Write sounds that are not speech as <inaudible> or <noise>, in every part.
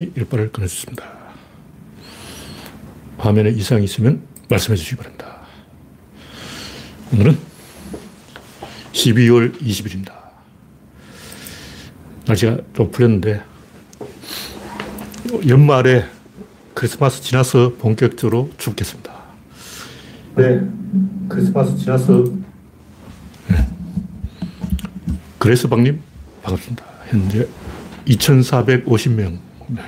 일발을 끊어주습니다 화면에 이상이 있으면 말씀해 주시기 바랍니다. 오늘은 12월 20일입니다. 날씨가 좀 풀렸는데, 연말에 크리스마스 지나서 본격적으로 춥겠습니다. 네, 크리스마스 지나서. 네. 그레스방님, 반갑습니다. 현재 2,450명 네.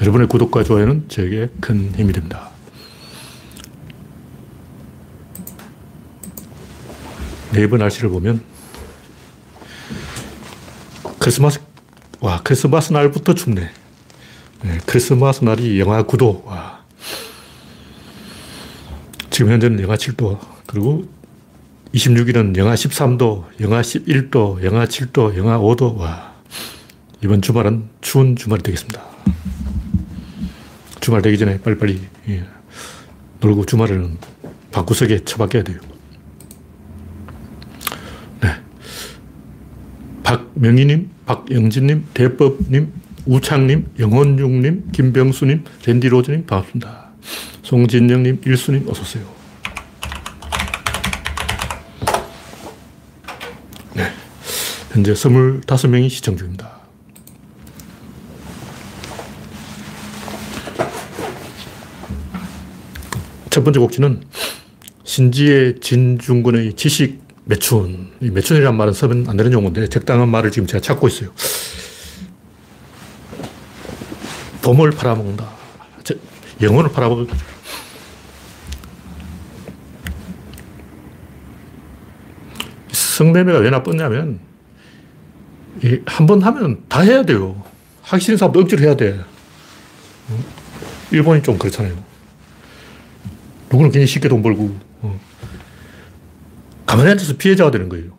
여러분의 구독과 좋아요는 저에게 큰 힘이 됩니다. 네이버 날씨를 보면 크리스마스 와 크리스마스 날부터 춥네. 네, 크리스마스 날이 영하 9도. 와. 지금 현재는 영하 7도. 그리고 26일은 영하 13도, 영하 11도, 영하 7도, 영하 5도. 와. 이번 주말은 추운 주말이 되겠습니다. 주말 되기 전에 빨리빨리 예, 놀고 주말에는 방구석에 처박혀야 돼요. 네. 박명희님, 박영진님, 대법님, 우창님, 영원중님, 김병수님, 랜디로즈님 반갑습니다. 송진영님, 일수님 어서오세요. 네. 현재 25명이 시청 중입니다. 첫 번째 곡지는 신지의 진중근의 지식 매춘. 이 매춘이란 말은 쓰면 안 되는 용어인데 적당한 말을 지금 제가 찾고 있어요. 봄을 팔아먹는다. 영혼을 팔아먹을 거죠. 성매매가 왜 나쁘냐면 한 번 하면 다 해야 돼요. 하기 싫은 사람도 억지로 해야 돼. 일본이 좀 그렇잖아요. 누구는 굉장히 쉽게 돈 벌고, 어. 가만히 앉아서 피해자가 되는 거예요.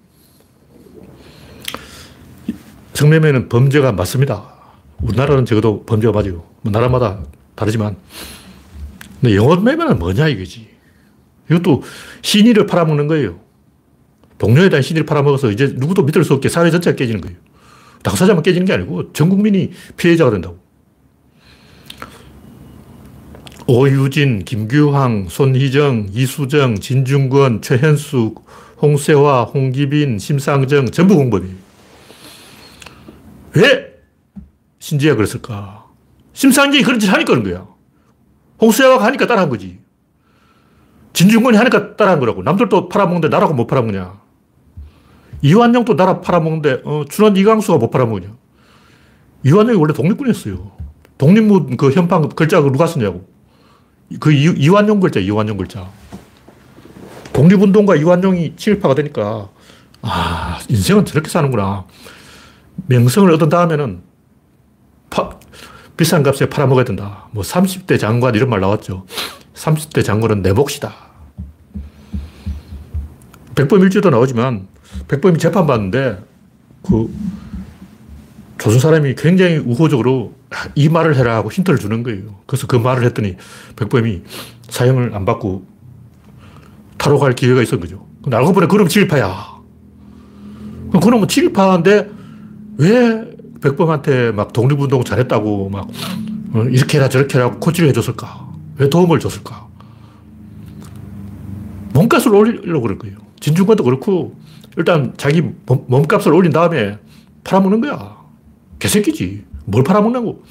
성매매는 범죄가 맞습니다. 우리나라는 적어도 범죄가 맞아요. 뭐 나라마다 다르지만. 근데 영혼 매매는 뭐냐 이거지. 이것도 신의를 팔아먹는 거예요. 동료에 대한 신의를 팔아먹어서 이제 누구도 믿을 수 없게 사회 전체가 깨지는 거예요. 당사자만 깨지는 게 아니고 전 국민이 피해자가 된다고. 오유진, 김규황, 손희정, 이수정, 진중권, 최현숙, 홍세화, 홍기빈, 심상정 전부 공범이에요. 왜 신지가 그랬을까? 심상정이 그런 짓 하니까 그런 거야. 홍세화가 하니까 따라한 거지. 진중권이 하니까 따라한 거라고. 남들도 팔아먹는데 나라고 못 팔아먹냐. 이완용도 나라 팔아먹는데 어, 준원 이강수가 못 팔아먹냐. 이완용이 원래 독립군이었어요. 독립문 그 현판 글자 누가 쓰냐고. 그 이, 완용 글자, 이완용 글자. 독립운동과 이완용이 친일파가 되니까, 아, 인생은 저렇게 사는구나. 명성을 얻은 다음에는 파, 비싼 값에 팔아먹어야 된다. 뭐 30대 장관 이런 말 나왔죠. 30대 장관은 내 몫이다. 백범 일주도 나오지만 백범이 재판받는데 그 조선 사람이 굉장히 우호적으로 이 말을 해라 하고 힌트를 주는 거예요. 그래서 그 말을 했더니 백범이 사형을 안 받고 탈옥할 기회가 있었던 거죠. 근데 알고 보니 그럼 진파야 그놈은 진파인데 왜 백범한테 막 독립운동 잘했다고 막 어, 이렇게 해라 저렇게 해라 코치를 해줬을까? 왜 도움을 줬을까? 몸값을 올리려고 그럴 거예요. 진중권도 그렇고 일단 자기 몸값을 올린 다음에 팔아먹는 거야. 개새끼지. 뭘 팔아먹냐고.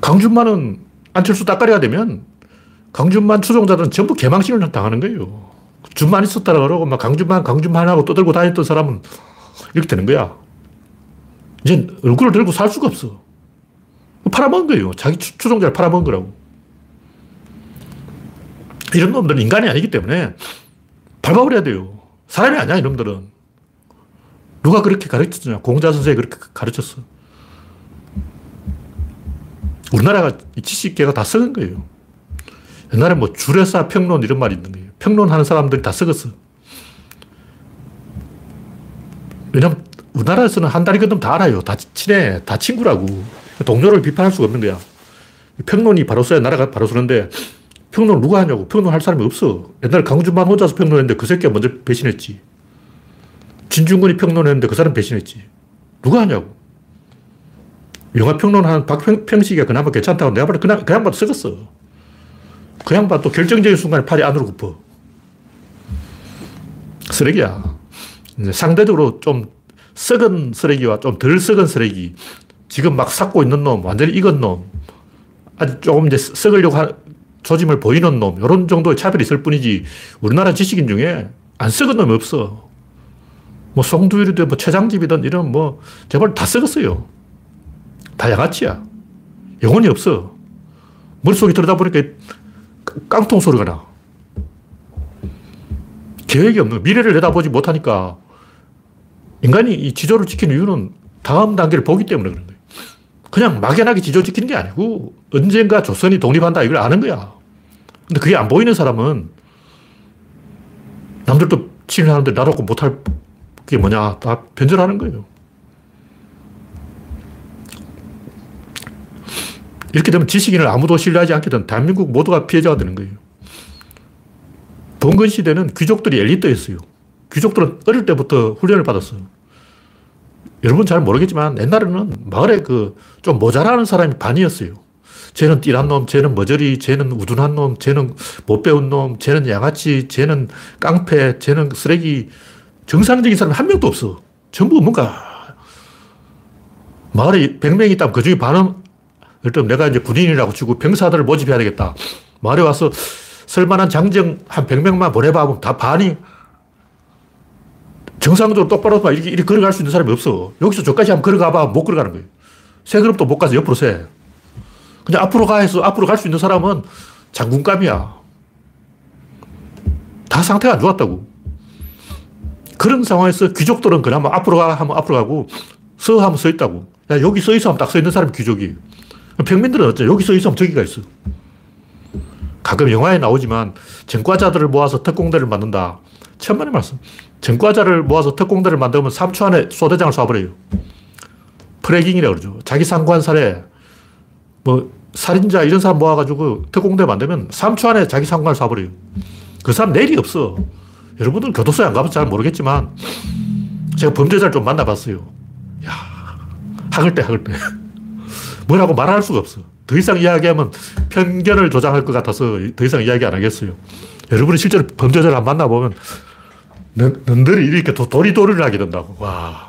강준만은 안철수 따까리가 되면 강준만 추종자들은 전부 개망신을 당하는 거예요. 준만 있었다 그러고 막 강준만, 강준만 하고 떠들고 다녔던 사람은 이렇게 되는 거야. 이제 얼굴을 들고 살 수가 없어. 팔아먹은 거예요. 자기 추종자를 팔아먹은 거라고. 이런 놈들은 인간이 아니기 때문에 밟아버려야 돼요. 사람이 아니야, 이놈들은. 누가 그렇게 가르쳤냐? 공자 선생이 그렇게 가르쳤어. 우리나라가 지식계가 다 썩은 거예요. 옛날에 뭐 주례사 평론 이런 말이 있는 거예요. 평론하는 사람들이 다 썩었어. 왜냐면 우리나라에서는 한 달이 건너면 다 알아요. 다 친해. 다 친구라고. 동료를 비판할 수가 없는 거야. 평론이 바로 써야 나라가 바로 서는데 평론을 누가 하냐고. 평론할 사람이 없어. 옛날에 강준만 혼자서 평론했는데 그 새끼가 먼저 배신했지. 진중권이 평론했는데 그 사람 배신했지. 누가 하냐고. 영화 평론한 박평식이가 그나마 괜찮다고 내가 볼때 그냥, 그 양반 썩었어. 그 양반 또 결정적인 순간에 팔이 안으로 굽어. 쓰레기야. 상대적으로 좀 썩은 쓰레기와 좀 덜 썩은 쓰레기. 지금 막 삭고 있는 놈, 완전히 익은 놈. 아주 조금 이제 썩으려고 하, 조짐을 보이는 놈. 이런 정도의 차별이 있을 뿐이지. 우리나라 지식인 중에 안 썩은 놈이 없어. 뭐 송두율이든 뭐 최장집이든 이런 뭐 제발 다 썩었어요. 다 양아치야. 영혼이 없어. 머릿속에 들여다보니까 깡통 소리가 나. 계획이 없는 미래를 내다보지 못하니까 인간이 이 지조를 지키는 이유는 다음 단계를 보기 때문에 그런 거예요. 그냥 막연하게 지조 지키는 게 아니고 언젠가 조선이 독립한다 이걸 아는 거야. 근데 그게 안 보이는 사람은 남들도 친일하는데 나도 못할 게 뭐냐 다 변절하는 거예요. 이렇게 되면 지식인을 아무도 신뢰하지 않게 된 대한민국 모두가 피해자가 되는 거예요. 봉건 시대는 귀족들이 엘리트였어요. 귀족들은 어릴 때부터 훈련을 받았어요. 여러분 잘 모르겠지만 옛날에는 마을에 그 좀 모자라는 사람이 반이었어요. 쟤는 띠란 놈, 쟤는 머저리, 쟤는 우둔한 놈, 쟤는 못 배운 놈, 쟤는 양아치, 쟤는 깡패, 쟤는 쓰레기. 정상적인 사람이 한 명도 없어. 전부 뭔가 마을에 100명이 있다면 그 중에 반은 일단 내가 이제 군인이라고 치고 병사들을 모집해야 되겠다. 말에 와서 쓸만한 장정 한 100명만 보내봐. 다 반이 정상적으로 똑바로 이렇게, 이렇게 걸어갈 수 있는 사람이 없어. 여기서 저까지 한번 걸어가봐. 못 걸어가는 거예요. 세 걸음도 못 가서 옆으로 세. 그냥 앞으로 가 해서 앞으로 갈 수 있는 사람은 장군감이야. 다 상태가 안 좋았다고. 그런 상황에서 귀족들은 그나마 앞으로 가 하면 앞으로 가고 서 하면 서 있다고. 야, 여기 서 있어 하면 딱 서 있는 사람이 귀족이. 평민들은 어째 여기 서 있으면 저기가 있어. 가끔 영화에 나오지만 전과자들을 모아서 특공대를 만든다. 천만의 말씀. 전과자를 모아서 특공대를 만들면 3초 안에 소대장을 쏴버려요. 프레깅이라고 그러죠. 자기 상관 살해, 뭐, 살인자 이런 사람 모아가지고 특공대 만들면 3초 안에 자기 상관을 쏴버려요. 그 사람 내일이 없어. 여러분들 교도소에 안 가봐서 잘 모르겠지만 제가 범죄자를 좀 만나봤어요. 야 학을 때, 학을 때. <laughs> 뭐라고 말할 수가 없어. 더 이상 이야기하면 편견을 조장할 것 같아서 더 이상 이야기 안 하겠어요. 여러분이 실제로 범죄자를 만나보면 넌들이 이렇게 도리도리를 하게 된다고. 와.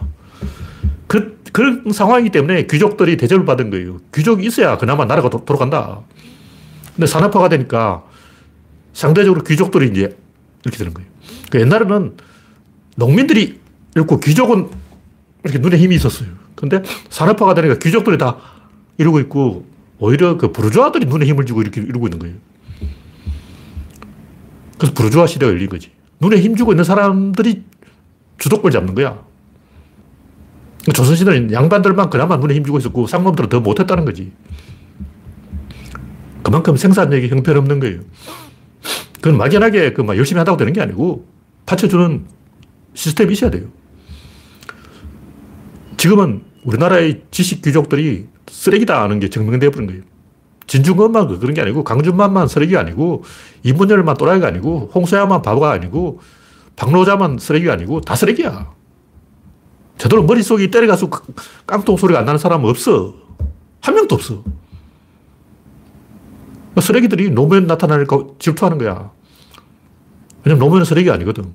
그, 그런 상황이기 때문에 귀족들이 대접을 받은 거예요. 귀족이 있어야 그나마 나라가 도, 돌아간다. 근데 산업화가 되니까 상대적으로 귀족들이 이제 이렇게 되는 거예요. 그 옛날에는 농민들이 읽고 귀족은 이렇게 눈에 힘이 있었어요. 근데 산업화가 되니까 귀족들이 다 이러고 있고 오히려 그 부르주아들이 눈에 힘을 쥐고 이렇게 이러고 있는 거예요. 그래서 부르주아 시대가 열린 거지. 눈에 힘 주고 있는 사람들이 주도권 잡는 거야. 조선시대는 양반들만 그나마 눈에 힘주고 있었고 쌍놈들은 더 못했다는 거지. 그만큼 생산력이 형편없는 거예요. 그건 막연하게 그 막 열심히 한다고 되는 게 아니고 받쳐주는 시스템이 있어야 돼요. 지금은 우리나라의 지식 귀족들이 쓰레기다 하는 게 증명되어 버린 거예요. 진중권만 그런 게 아니고 강준만만 쓰레기가 아니고 이문열만 또라이가 아니고 홍소야만 바보가 아니고 박노자만 쓰레기가 아니고 다 쓰레기야. 제대로 머릿속이 때려가서 깡통 소리가 안 나는 사람은 없어. 한 명도 없어. 쓰레기들이 노무현 나타나니까 질투하는 거야. 왜냐면 노무현은 쓰레기 아니거든.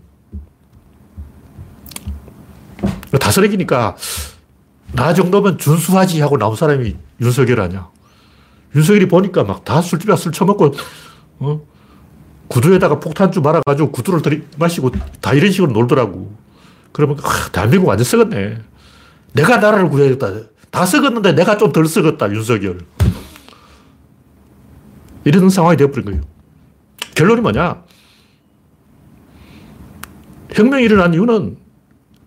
다 쓰레기니까 나 정도면 준수하지 하고 나온 사람이 윤석열 아니야. 윤석열이 보니까 막 다 술집에 술 처먹고, 어? 구두에다가 폭탄주 말아가지고 구두를 들이 마시고 다 이런 식으로 놀더라고. 그러면, 아, 대한민국 완전 썩었네. 내가 나라를 구해야겠다. 다 썩었는데 내가 좀 덜 썩었다, 윤석열. 이런 상황이 되어버린 거예요. 결론이 뭐냐? 혁명이 일어난 이유는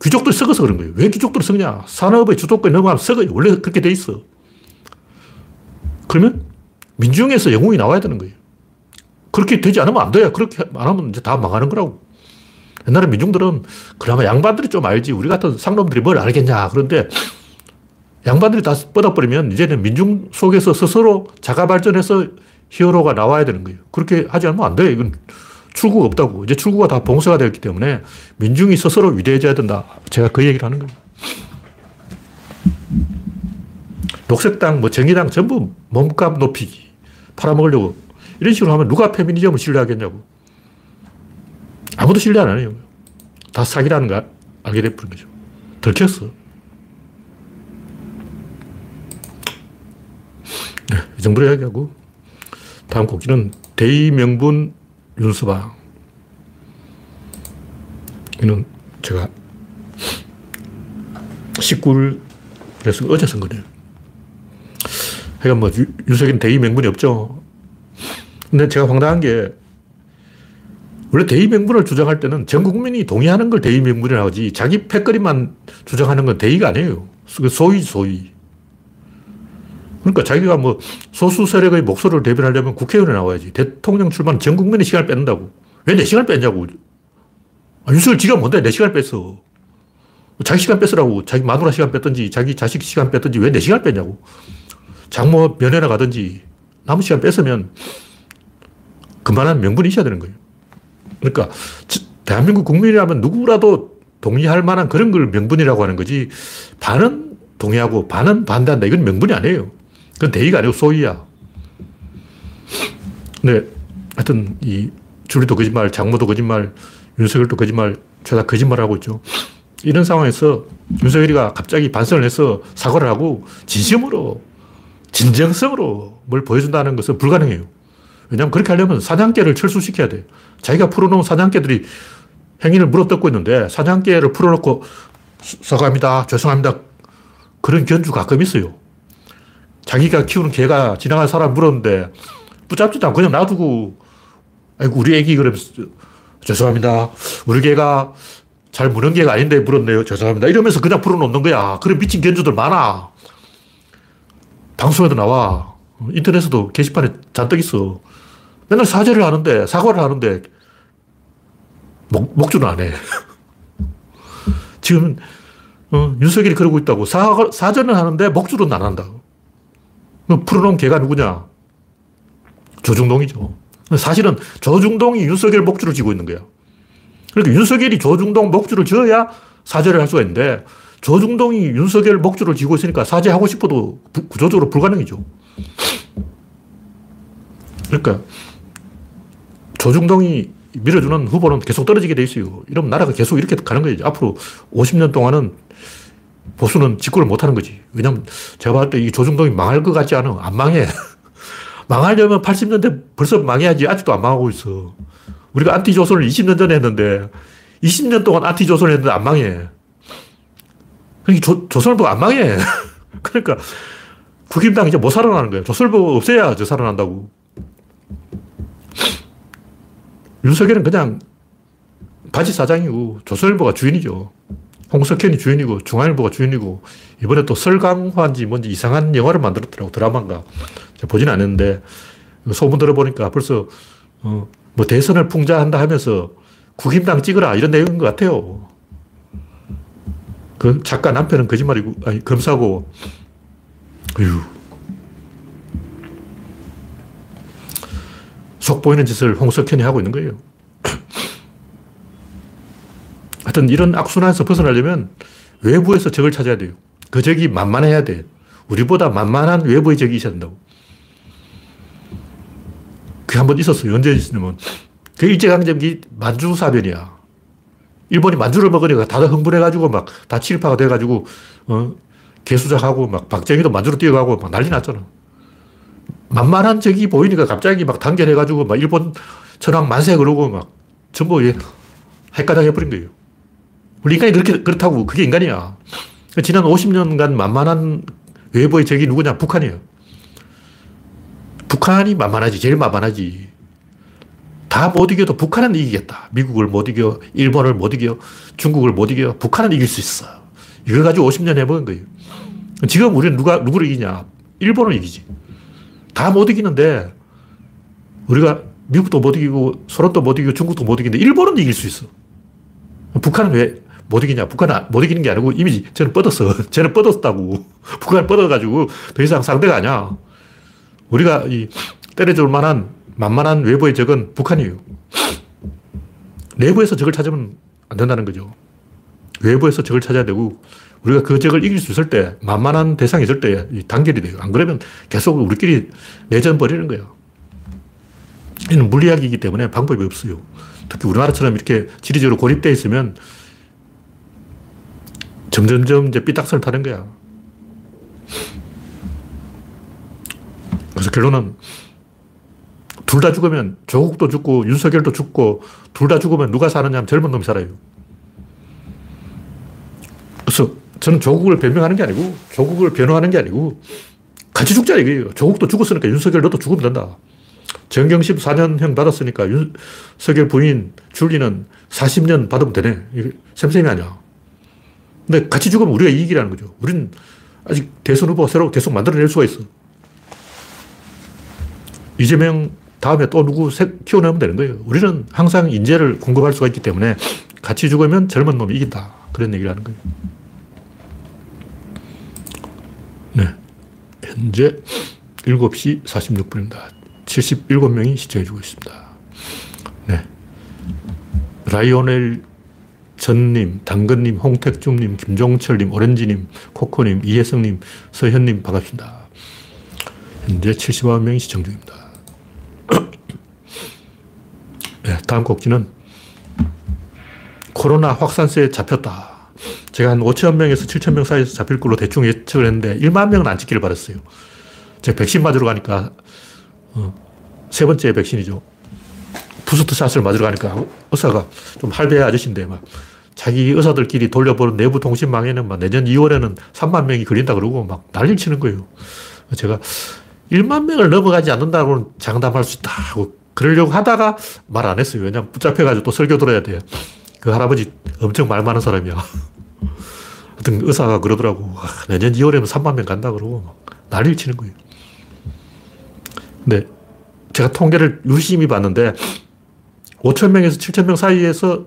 귀족들이 썩어서 그런 거예요. 왜 귀족들이 썩냐? 산업의 주도권이 넘어가면 썩어요. 원래 그렇게 돼 있어. 그러면 민중에서 영웅이 나와야 되는 거예요. 그렇게 되지 않으면 안 돼요. 그렇게 안 하면 이제 다 망하는 거라고. 옛날에 민중들은 그나마 양반들이 좀 알지. 우리 같은 상놈들이 뭘 알겠냐. 그런데 양반들이 다 뻗어버리면 이제는 민중 속에서 스스로 자가 발전해서 히어로가 나와야 되는 거예요. 그렇게 하지 않으면 안 돼요. 이건 출구가 없다고. 이제 출구가 다 봉쇄가 되었기 때문에 민중이 스스로 위대해져야 된다. 제가 그 얘기를 하는 거예요. 녹색당, 뭐 정의당 전부 몸값 높이기. 팔아먹으려고. 이런 식으로 하면 누가 페미니즘을 신뢰하겠냐고. 아무도 신뢰 안 해요. 다 사기라는 거 알게 돼버린 거죠. 들켰어. 네, 이 정도로 이야기하고, 다음 곡기는 대의명분 윤서방. 이는 제가 19일, 그래서 어제 쓴 거네요. 그러니까 뭐, 윤석열은 대의 명분이 없죠. 근데 제가 황당한 게, 원래 대의 명분을 주장할 때는 전 국민이 동의하는 걸 대의 명분이라고 하지, 자기 패거리만 주장하는 건 대의가 아니에요. 그 소위, 소위. 그러니까 자기가 뭐 소수 세력의 목소리를 대변하려면 국회의원에 나와야지. 대통령 출마는 전 국민의 시간을 뺏는다고. 왜 내 시간을 뺐냐고. 아, 윤석열 지가 뭔데 내 시간을 뺐어. 자기 시간 뺐으라고. 자기 마누라 시간 뺐든지, 자기 자식 시간 뺐든지 왜 내 시간을 뺐냐고. 장모 면회나 가든지 남은 시간 뺐으면 그만한 명분이 있어야 되는 거예요. 그러니까 대한민국 국민이라면 누구라도 동의할 만한 그런 걸 명분이라고 하는 거지 반은 동의하고 반은 반대한다. 이건 명분이 아니에요. 그건 대의가 아니고 소위야. 근데 하여튼 이 줄리도 거짓말, 장모도 거짓말, 윤석열도 거짓말, 죄다 거짓말하고 있죠. 이런 상황에서 윤석열이가 갑자기 반성을 해서 사과를 하고 진심으로 진정성으로 뭘 보여준다는 것은 불가능해요. 왜냐하면 그렇게 하려면 사냥개를 철수시켜야 돼. 자기가 풀어놓은 사냥개들이 행위를 물어뜯고 있는데 사냥개를 풀어놓고 사과합니다. 죄송합니다. 그런 견주 가끔 있어요. 자기가 키우는 개가 지나간 사람 물었는데 붙잡지도 않고 그냥 놔두고 아이고 우리 애기 그러면서 죄송합니다. 우리 개가 잘 무는 개가 아닌데 물었네요. 죄송합니다. 이러면서 그냥 풀어놓는 거야. 그런 미친 견주들 많아. 방송에도 나와. 인터넷에도 게시판에 잔뜩 있어. 맨날 사죄를 하는데, 사과를 하는데, 목, 목줄은 안 해. 지금, 어, 윤석열이 그러고 있다고. 사, 사죄는 하는데, 목줄은 안 한다. 풀어놓은 개가 누구냐? 조중동이죠. 사실은 조중동이 윤석열 목줄을 쥐고 있는 거야. 그러니까 윤석열이 조중동 목줄을 쥐어야 사죄를 할 수가 있는데, 조중동이 윤석열 목줄을 쥐고 있으니까 사죄하고 싶어도 구조적으로 불가능이죠. 그러니까 조중동이 밀어주는 후보는 계속 떨어지게 돼 있어요. 이러면 나라가 계속 이렇게 가는 거죠. 앞으로 50년 동안은 보수는 직구를 못 하는 거지. 왜냐면 제가 봤을 때 이 조중동이 망할 것 같지 않아. 안 망해. <laughs> 망하려면 80년대 벌써 망해야지. 아직도 안 망하고 있어. 우리가 안티조선을 20년 전에 했는데 20년 동안 안티조선을 했는데 안 망해. 그러니까 조, 조선을 보고 안 망해. <laughs> 그러니까 국힘당 이제 못 살아나는 거예요. 조선을 보고 없애야 저 살아난다고. 윤석열은 그냥 바지 사장이고 조선일보가 주인이죠. 홍석현이 주인이고 중앙일보가 주인이고 이번에 또 설강화인지 뭔지 이상한 영화를 만들었더라고 드라마인가 보진 않았는데 소문 들어보니까 벌써 어, 뭐 대선을 풍자한다 하면서 국힘당 찍어라 이런 내용인 것 같아요. 그 작가 남편은 거짓말이고 아니 검사고 어휴 속 보이는 짓을 홍석현이 하고 있는 거예요. 하여튼 이런 악순환에서 벗어나려면 외부에서 적을 찾아야 돼요. 그 적이 만만해야 돼. 우리보다 만만한 외부의 적이 있어야 된다고. 그게 한 번 있었어요. 언제 있냐면, 그 일제강점기 만주사변이야. 일본이 만주를 먹으니까 다들 흥분해가지고 막다 친일파가 돼가지고, 어, 개수작하고 막 박정희도 만주로 뛰어가고 막 난리 났잖아. 만만한 적이 보이니까 갑자기 막 단결해가지고 막 일본 천황 만세 그러고 막 전부 헷가닥 해버린 거예요. 우리 인간이 그렇게, 그렇다고 그게 인간이야. 지난 50년간 만만한 외부의 적이 누구냐? 북한이에요. 북한이 만만하지. 제일 만만하지. 다 못 이겨도 북한은 이기겠다. 미국을 못 이겨, 일본을 못 이겨, 중국을 못 이겨, 북한은 이길 수 있어. 이걸 가지고 50년 해먹은 거예요. 지금 우리는 누가, 누구를 이기냐? 일본을 이기지. 다 못 이기는데, 우리가 미국도 못 이기고, 소련도 못 이기고, 중국도 못 이기는데, 일본은 이길 수 있어. 북한은 왜 못 이기냐? 북한은 못 이기는 게 아니고 이미 쟤는 뻗었어. <laughs> 쟤는 뻗었다고. <laughs> 북한을 뻗어가지고 더 이상 상대가 아니야. 우리가 이 때려줄 만한 만만한 외부의 적은 북한이에요. 내부에서 적을 찾으면 안 된다는 거죠. 외부에서 적을 찾아야 되고, 우리가 그 적을 이길 수 있을 때, 만만한 대상이 있을 때 단결이 돼요. 안 그러면 계속 우리끼리 내전 벌이는 거예요. 이는 물리학이기 때문에 방법이 없어요. 특히 우리나라처럼 이렇게 지리적으로 고립되어 있으면 점점점 이제 삐딱선을 타는 거야. 그래서 결론은 둘 다 죽으면 조국도 죽고 윤석열도 죽고 둘 다 죽으면 누가 사느냐 젊은 놈이 살아요. 그래서 저는 조국을 변명하는 게 아니고 조국을 변호하는 게 아니고 같이 죽자 이거예요. 조국도 죽었으니까 윤석열 너도 죽으면 된다. 정경심 4년형 받았으니까 윤석열 부인 줄리는 40년 받으면 되네. 샘샘이 아니야. 근데 같이 죽으면 우리가 이익이라는 거죠. 우리는 아직 대선 후보 새로 계속 만들어낼 수가 있어. 이재명 다음에 또 누구 키워내면 되는 거예요. 우리는 항상 인재를 공급할 수가 있기 때문에 같이 죽으면 젊은 놈이 이긴다. 그런 얘기를 하는 거예요. 네. 현재 7시 46분입니다. 77명이 시청해주고 있습니다. 네. 라이오넬 전님, 당근님, 홍택중님, 김종철님, 오렌지님, 코코님, 이혜성님, 서현님 반갑습니다. 현재 70만 명이 시청 중입니다. <clears throat> 네, 다음 곡지는 코로나 확산세에 잡혔다. 제가 한 5천 명에서 7천 명 사이에서 잡힐 걸로 대충 예측을 했는데 1만 명은 안 찍기를 바랐어요. 제가 백신 맞으러 가니까 어, 세 번째 백신이죠. 부스트 샷을 맞으러 가니까 의사가 좀 할배 아저씨인데 막 자기 의사들끼리 돌려보는 내부 통신망에는 막 내년 2월에는 3만 명이 걸린다 그러고 막 난리를 치는 거예요. 제가 1만 명을 넘어가지 않는다고는 장담할 수 있다 하고 그러려고 하다가 말 안 했어요. 왜냐면 붙잡혀가지고 또 설교 들어야 돼요. 그 할아버지 엄청 말 많은 사람이야. 하여튼 의사가 그러더라고. 아, 내년 2월에는 3만 명 간다 그러고 난리를 치는 거예요. 근데 제가 통계를 유심히 봤는데 5천 명에서 7천 명 사이에서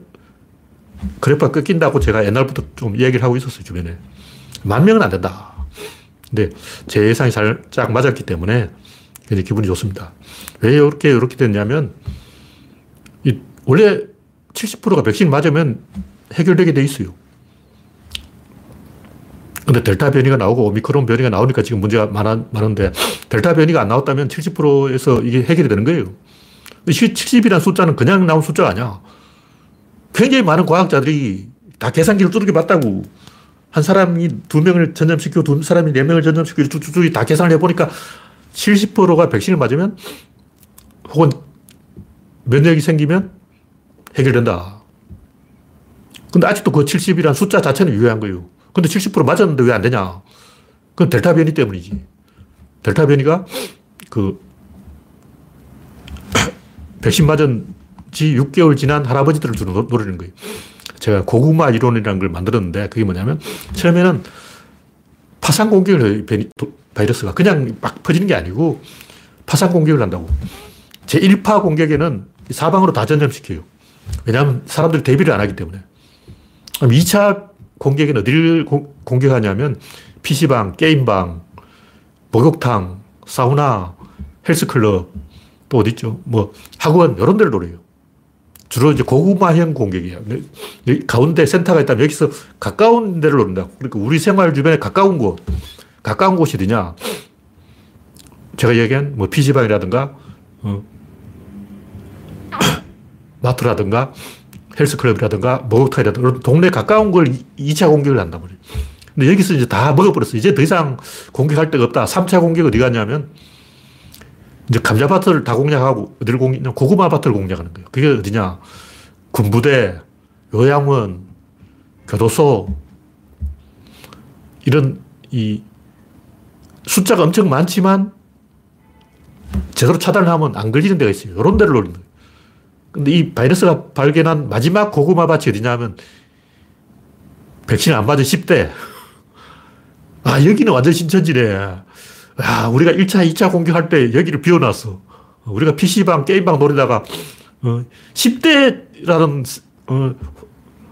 그래프가 끊긴다고 제가 옛날부터 좀 얘기를 하고 있었어요, 주변에. 만 명은 안 된다. 근데 제 예상이 살짝 맞았기 때문에 굉장히 기분이 좋습니다. 왜 이렇게, 이렇게 됐냐면, 이 원래 70%가 백신 맞으면 해결되게 돼 있어요. 근데 델타 변이가 나오고 오미크론 변이가 나오니까 지금 문제가 많아, 많은데 델타 변이가 안 나왔다면 70%에서 이게 해결이 되는 거예요. 70이라는 숫자는 그냥 나온 숫자가 아니야. 굉장히 많은 과학자들이 다 계산기를 두들겨 봤다고. 한 사람이 두 명을 전염시키고 두 사람이 네 명을 전염시키고 쭉쭉쭉 다 계산을 해보니까 70%가 백신을 맞으면 혹은 면역이 생기면 해결된다. 근데 아직도 그 70이라는 숫자 자체는 유효한 거예요. 근데 70% 맞았는데 왜 안 되냐? 그건 델타 변이 때문이지. 델타 변이가 그 백신 맞은 지 6개월 지난 할아버지들을 주는 노래는 거예요. 제가 고구마 이론이라는 걸 만들었는데 그게 뭐냐면 처음에는 파상 공격을 해요. 바이러스가. 그냥 막 퍼지는 게 아니고 파상 공격을 한다고. 제 1파 공격에는 사방으로 다 전염시켜요. 왜냐하면 사람들이 대비를 안 하기 때문에. 그럼 2차 공격에는 어디를 공, 공격하냐면 PC방, 게임방, 목욕탕, 사우나, 헬스클럽, 또 어디 있죠? 뭐 학원, 이런 데를 노려요. 주로 이제 고구마형 공격이에요. 가운데 센터가 있다면 여기서 가까운 데를 노린다고. 그러니까 우리 생활 주변에 가까운 곳, 가까운 곳이 어디냐? 제가 얘기한 뭐 PC방이라든가, 어, <coughs> 마트라든가, 헬스클럽이라든가, 목욕탕이라든가, 동네 가까운 걸 2차 공격을 한단 말이에요. 근데 여기서 이제 다 먹어버렸어. 이제 더 이상 공격할 데가 없다. 3차 공격 어디 갔냐면, 이제 감자밭을 다 공략하고 어디를 공략, 고구마 밭을 공략하는 거예요. 그게 어디냐. 군부대, 요양원, 교도소, 이런 이 숫자가 엄청 많지만 제대로 차단을 하면 안 걸리는 데가 있어요. 이런 데를 노리는 거예요. 근데 이 바이러스가 발견한 마지막 고구마 밭이 어디냐면 백신 안 맞은 10대. 아, 여기는 완전 신천지네. 야, 우리가 1차, 2차 공격할 때 여기를 비워놨어. 우리가 PC방, 게임방 노리다가, 어, 10대라는, 어,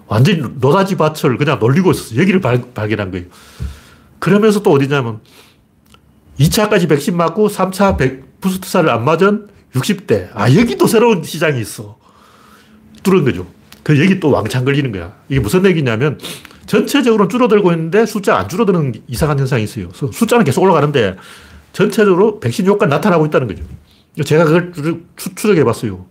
완전히 노다지 밭을 그냥 놀리고 있었어. 여기를 발, 발견한 거예요. 그러면서 또 어디냐면, 2차까지 백신 맞고 3차 백, 부스트사를 안 맞은 60대. 아, 여기도 새로운 시장이 있어. 뚫은 거죠. 그 여기 또 왕창 걸리는 거야. 이게 무슨 얘기냐면, 전체적으로 줄어들고 있는데 숫자 안 줄어드는 이상한 현상이 있어요. 숫자는 계속 올라가는데 전체적으로 백신 효과가 나타나고 있다는 거죠. 제가 그걸 추적해 봤어요.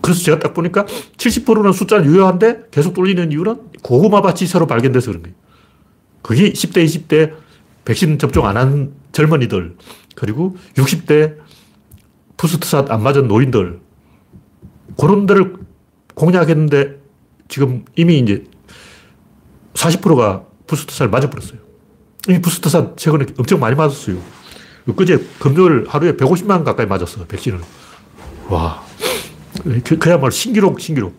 그래서 제가 딱 보니까 70%는 숫자는 유효한데 계속 뚫리는 이유는 고구마 밭이 새로 발견돼서 그런 거예요. 그게 10대, 20대 백신 접종 안 한 젊은이들, 그리고 60대 부스트샷 안 맞은 노인들, 그런 데를 공략했는데 지금 이미 이제 40%가 부스트샷을 맞아버렸어요. 이 부스트샷 최근에 엄청 많이 맞았어요. 그제 금요일 하루에 150만 가까이 맞았어, 백신을. 와. 그, 그야말로 신기록, 신기록.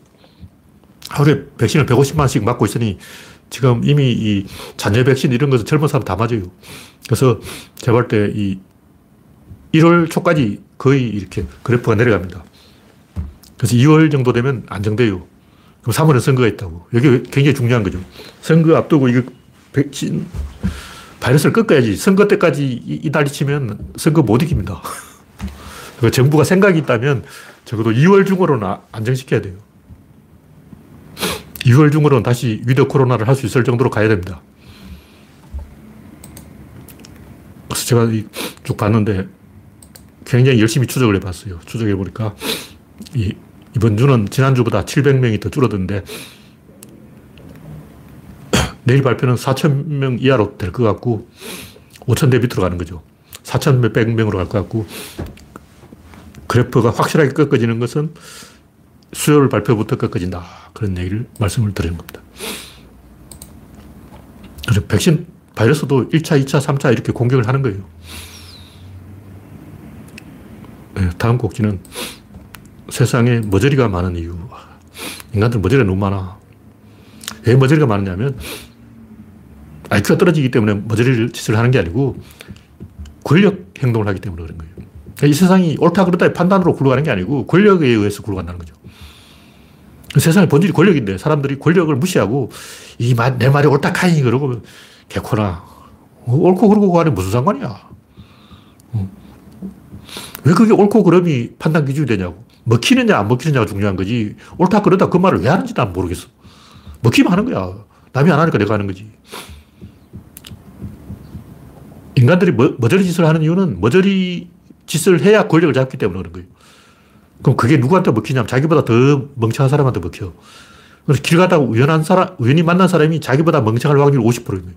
하루에 백신을 150만씩 맞고 있으니 지금 이미 이 잔여 백신 이런 것은 젊은 사람 다 맞아요. 그래서 제가 볼때이 1월 초까지 거의 이렇게 그래프가 내려갑니다. 그래서 2월 정도 되면 안정돼요. 그럼 3월에 선거가 있다고. 여기 굉장히 중요한 거죠. 선거 앞두고 이거 백신, 바이러스를 꺾어야지. 선거 때까지 이 난리 치면 선거 못 이깁니다. <laughs> 정부가 생각이 있다면 적어도 2월 중으로는 아, 안정시켜야 돼요. 2월 중으로는 다시 위드 코로나를 할 수 있을 정도로 가야 됩니다. 그래서 제가 쭉 봤는데 굉장히 열심히 추적을 해봤어요. 추적해 보니까 이, 이번 주는 지난주보다 700명이 더 줄어드는데 <coughs> 내일 발표는 4,000명 이하로 될 것 같고 5,000대 밑으로 가는 거죠. 4,000 몇백 명으로 갈 것 같고 그래프가 확실하게 꺾어지는 것은 수요일 발표부터 꺾어진다. 그런 얘기를 말씀을 드리는 겁니다. 그래서 백신 바이러스도 1차, 2차, 3차 이렇게 공격을 하는 거예요. 네, 다음 곡지는 세상에 머저리가 많은 이유. 인간들 머저리가 너무 많아. 왜 머저리가 많으냐면 IQ가 떨어지기 때문에 머저리 짓을 하는 게 아니고 권력 행동을 하기 때문에 그런 거예요. 이 세상이 옳다 그르다의 판단으로 굴러가는 게 아니고 권력에 의해서 굴러간다는 거죠. 세상의 본질이 권력인데 사람들이 권력을 무시하고 이내 말이 옳다 카이 그러고 개코나 옳고 그르고 가는 무슨 상관이야. 왜 그게 옳고 그름이 판단 기준이 되냐고. 먹히느냐 안 먹히느냐가 중요한 거지. 옳다 그러다 그 말을 왜 하는지 난 모르겠어. 먹히면 하는 거야. 남이 안 하니까 내가 하는 거지. 인간들이 머, 머저리 짓을 하는 이유는 머저리 짓을 해야 권력을 잡기 때문에 그런 거예요. 그럼 그게 누구한테 먹히냐면 자기보다 더 멍청한 사람한테 먹혀. 그래서 길 가다가 우연한 사람, 우연히 만난 사람이 자기보다 멍청할 확률 50%인 거예요.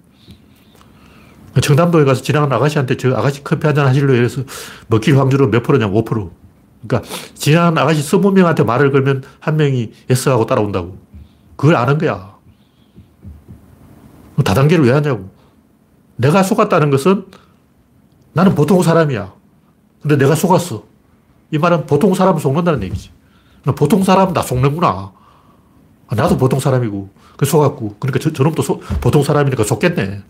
청담동에 가서 지나간 아가씨한테 저 아가씨 커피 한 잔 하실래요? 해서 먹힐 확률은 몇 프로냐면 5%. 그러니까 지나간 아가씨 20명한테 말을 걸면 한 명이 yes 하고 따라온다고. 그걸 아는 거야. 다단계를 왜 하냐고. 내가 속았다는 것은 나는 보통 사람이야. 근데 내가 속았어. 이 말은 보통 사람을 속는다는 얘기지. 보통 사람은 나 속는구나. 아, 나도 보통 사람이고, 그 속았고. 그러니까 저, 저놈도 소, 보통 사람이니까 속겠네.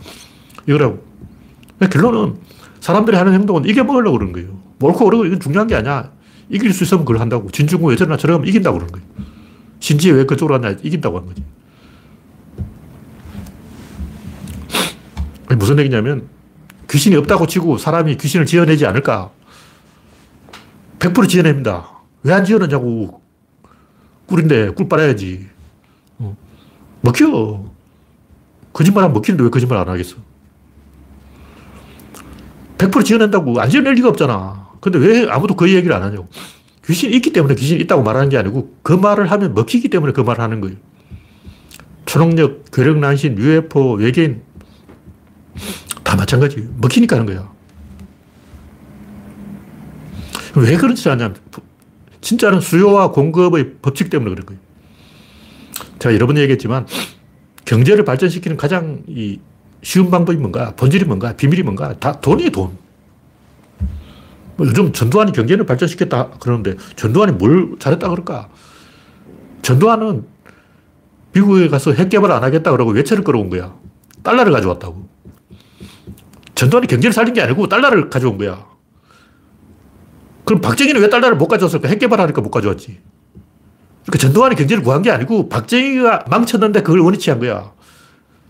이거라고. 결론은 사람들이 하는 행동은 이겨먹으려고 그러는 거예요. 옳고 그르고 이건 중요한 게 아니야. 이길 수 있으면 그걸 한다고. 진중구 왜 저러나 저러면 이긴다고 그러는 거예요. 신지에 왜 그쪽으로 왔냐. 이긴다고 하는 거지. 무슨 얘기냐면 귀신이 없다고 치고 사람이 귀신을 지어내지 않을까. 100% 지어냅니다. 왜 안 지어내냐고. 꿀인데 꿀 빨아야지. 어. 먹혀. 거짓말 하면 먹히는데 왜 거짓말 안 하겠어? 100% 지어낸다고 안 지어낼 리가 없잖아. 근데 왜 아무도 그 얘기를 안 하냐고. 귀신이 있기 때문에 귀신이 있다고 말하는 게 아니고 그 말을 하면 먹히기 때문에 그 말을 하는 거예요. 초능력, 괴력난신, UFO, 외계인 다 마찬가지예요. 먹히니까 하는 거야. 왜 그렇지 않냐면 진짜는 수요와 공급의 법칙 때문에 그런 거예요. 제가 여러 번 얘기했지만 경제를 발전시키는 가장 이 쉬운 방법이 뭔가, 본질이 뭔가, 비밀이 뭔가, 다 돈이 돈. 뭐 요즘 전두환이 경제를 발전시켰다 그러는데 전두환이 뭘 잘했다 그럴까? 전두환은 미국에 가서 핵 개발 안 하겠다 그러고 외채를 끌어온 거야. 달러를 가져왔다고. 전두환이 경제를 살린 게 아니고 달러를 가져온 거야. 그럼 박정희는 왜 달러를 못 가져왔을까? 핵 개발하니까 못 가져왔지. 그러니까 전두환이 경제를 구한 게 아니고 박정희가 망쳤는데 그걸 원위치 한 거야.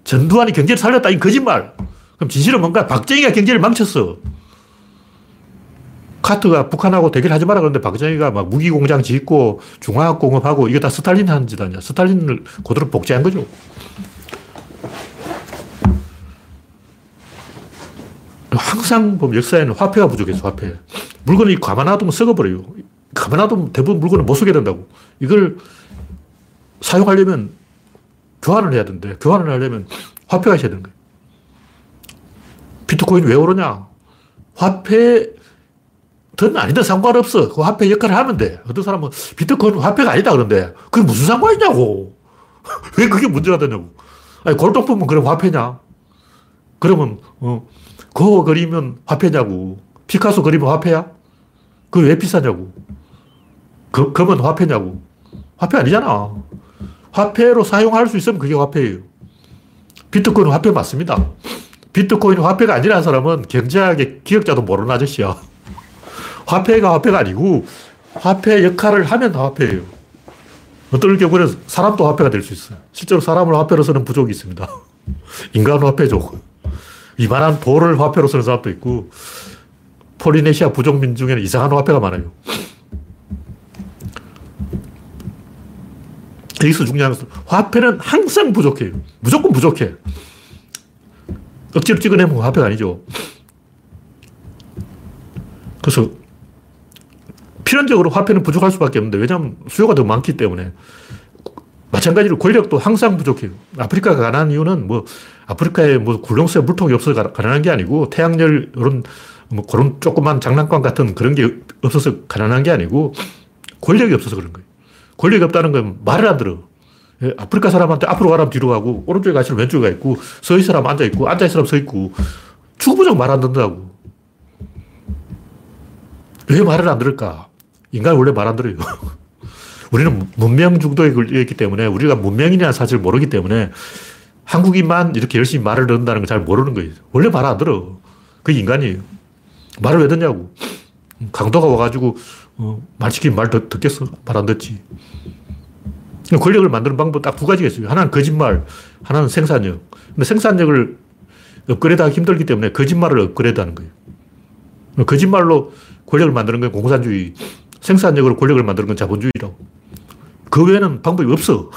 전두환이 경제를 살렸다. 이 거짓말. 그럼 진실은 뭔가 박정희가 경제를 망쳤어. 카트가 북한하고 대결하지 마라 그러는데 박정희가 막 무기 공장 짓고 중화학 공업하고 이게 다 스탈린 하는 짓 아니야. 스탈린을 그대로 복제한 거죠. 항상 보면 역사에는 화폐가 부족해서 화폐. 물건이 가만 놔두면 썩어버려요. 가만 놔두면 대부분 물건을 못 쓰게 된다고. 이걸 사용하려면 교환을 해야 되는데, 교환을 하려면 화폐가 있어야 되는 거예요. 비트코인 왜 오르냐? 화폐 든 아니든 상관없어. 그 화폐 역할을 하면 돼. 어떤 사람은 비트코인 화폐가 아니다 그런데 그게 무슨 상관이냐고. <laughs> 왜 그게 문제가 되냐고. 아니, 골동품은 그럼 화폐냐? 그러면, 어, 그거 그리면 화폐냐고. 피카소 그리면 화폐야? 그게 왜 비싸냐고. 그, 금은 화폐냐고. 화폐 아니잖아. 화폐로 사용할 수 있으면 그게 화폐예요. 비트코인은 화폐 맞습니다. 비트코인 화폐가 아니라는 사람은 경제학의 기억자도 모르는 아저씨야. 화폐가 화폐가 아니고 화폐 역할을 하면 다 화폐예요. 어떨 경우는 사람도 화폐가 될 수 있어요. 실제로 사람을 화폐로 쓰는 부족이 있습니다. <laughs> 인간 화폐족. 이만한 돌을 화폐로 쓰는 사람도 있고, 폴리네시아 부족민 중에는 이상한 화폐가 많아요. 여기서 중요한 것은 화폐는 항상 부족해요. 무조건 부족해. 억지로 찍어내면 화폐가 아니죠. 그래서 필연적으로 화폐는 부족할 수밖에 없는데 왜냐하면 수요가 더 많기 때문에 마찬가지로 권력도 항상 부족해요. 아프리카가 가난한 이유는 뭐 아프리카에 뭐 굴렁쇠 물통이 없어서 가난한 게 아니고 태양열 이런 뭐 그런 조그만 장난감 같은 그런 게 없어서 가난한 게 아니고 권력이 없어서 그런 거예요. 권력이 없다는 건 말을 안 들어. 예, 아프리카 사람한테 앞으로 가라면 뒤로 가고 오른쪽에 가시면 왼쪽에 가 있고 서 있는 사람 앉아 있고 앉아 있는 사람 서 있고 추구부정 말안 듣는다고. 왜 말을 안 들을까? 인간 원래 말 안 들어요. <laughs> 우리는 문명 중독에 걸려있기 때문에 우리가 문명이라는 사실을 모르기 때문에 한국인만 이렇게 열심히 말을 듣는다는 걸 잘 모르는 거예요. 원래 말 안 들어. 그게 인간이에요. 말을 왜 듣냐고. 강도가 와가지고 어, 말 시키면 말 듣, 겠어 말 안 듣지. 권력을 만드는 방법 딱 두 가지가 있어요. 하나는 거짓말, 하나는 생산력. 근데 생산력을 업그레이드 하기 힘들기 때문에 거짓말을 업그레이드 하는 거예요. 거짓말로 권력을 만드는 건 공산주의, 생산력으로 권력을 만드는 건 자본주의라고. 그 외에는 방법이 없어.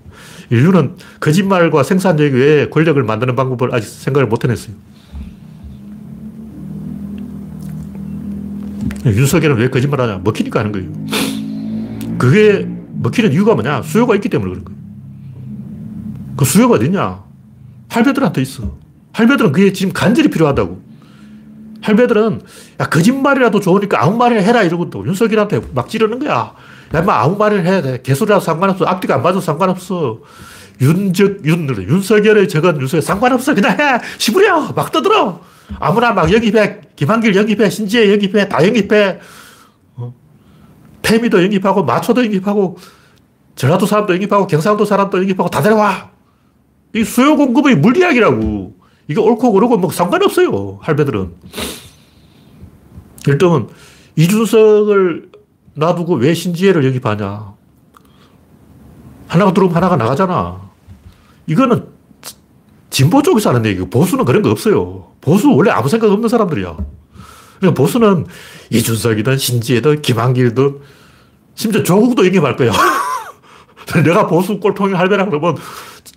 <laughs> 인류는 거짓말과 생산력 외에 권력을 만드는 방법을 아직 생각을 못 해냈어요. 윤석열은 왜 거짓말 하냐? 먹히니까 하는 거예요. 그게 먹히는 이유가 뭐냐? 수요가 있기 때문에 그런 거예요. 그 수요가 어딨냐? 할배들한테 있어. 할배들은 그게 지금 간절히 필요하다고. 할배들은 야 거짓말이라도 좋으니까 아무 말이나 해라 이러고 또 윤석열한테 막 찌르는 거야. 야, 마 아무 말을 해야 돼. 개소리라도 상관없어. 앞뒤가 안 맞아도 상관없어. 윤적, 윤, 윤석열의 저건 윤석열 상관없어. 그냥 해. 시부려. 막 떠들어. 아무나 막 영입해. 김한길 영입해. 신지혜 영입해. 다 영입해. 어? 태미도 영입하고, 마초도 영입하고, 전라도 사람도 영입하고, 경상도 사람도 영입하고, 다 데려와. 이 수요 공급의 물리학이라고. 이게 옳고 그르고 뭐 상관없어요. 할배들은. 일등은 이준석을 놔두고 왜 신지혜를 영입하냐. 하나가 들어오면 하나가 나가잖아. 이거는 진보 쪽에서 하는 얘기고 보수는 그런 거 없어요. 보수 원래 아무 생각 없는 사람들이야. 그러니까 보수는 이준석이든 신지혜든 김한길든 심지어 조국도 영입할 거야. <laughs> 내가 보수 꼴통이 할배라 그러면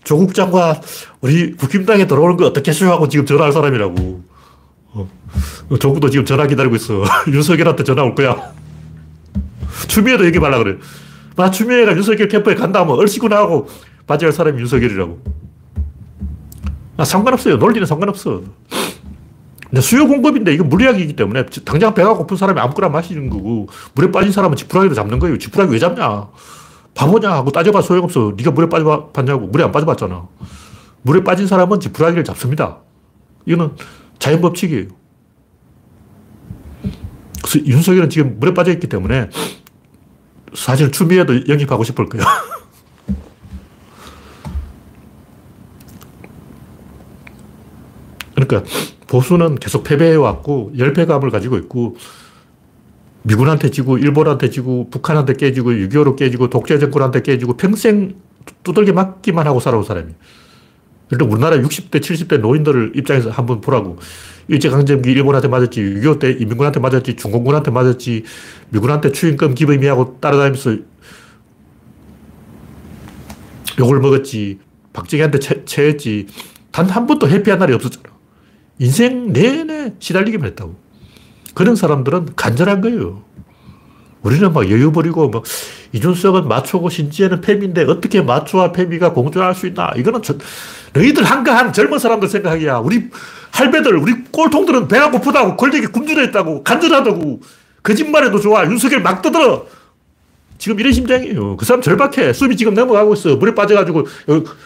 조국 장관 우리 국힘당에 들어오는 거 어떻게 하고 지금 전화할 사람이라고. 어. 조국도 지금 전화 기다리고 있어. <laughs> 윤석열한테 전화 올 거야. 추미애도 얘기하려 그래. 나 추미애가 윤석열 캠프에 간다 하면 얼씨구 나 하고 맞이할 사람이 윤석열이라고. 나 상관없어요. 논리는 상관없어. 근데 수요 공급인데 이거 물리학이기 때문에 당장 배가 고픈 사람이 아무거나 마시는 거고 물에 빠진 사람은 지푸라기로 잡는 거예요. 지푸라기 왜 잡냐? 바보냐 하고 따져봐 소용없어. 네가 물에 빠져봤냐고. 물에 안 빠져봤잖아. 물에 빠진 사람은 지푸라기를 잡습니다. 이거는 자연 법칙이에요. 그래서 윤석열은 지금 물에 빠져 있기 때문에 사실 추미애도 영입하고 싶을 거야. <laughs> 그러니까 보수는 계속 패배해왔고 열패감을 가지고 있고 미군한테 지고 일본한테 지고 북한한테 깨지고 6.25로 깨지고 독재 정권한테 깨지고 평생 두들겨 맞기만 하고 살아온 사람이 일단 우리나라 60대, 70대 노인들 입장에서 한번 보라고. 일제강점기 일본한테 맞았지, 6.25때 이민군한테 맞았지, 중공군한테 맞았지, 미군한테 추임금 기범이하고 따라다니면서 욕을 먹었지, 박정희한테 채, 채했지. 단 한 번도 해피한 날이 없었잖아. 인생 내내 시달리기만 했다고. 그런 사람들은 간절한 거예요. 우리는 막 여유 부리고 막 이준석은 마초고 신지혜는 팸인데 어떻게 마초와 팸이가 공존할 수 있나? 이거는 저, 너희들 한가한 젊은 사람들 생각이야. 우리 할배들, 우리 꼴통들은 배가 고프다고 권력이 굶주렸다고 간절하다고 거짓말해도 좋아. 윤석열 막 떠들어. 지금 이런 심정이에요. 그 사람 절박해. 숨이 지금 넘어가고 있어. 물에 빠져가지고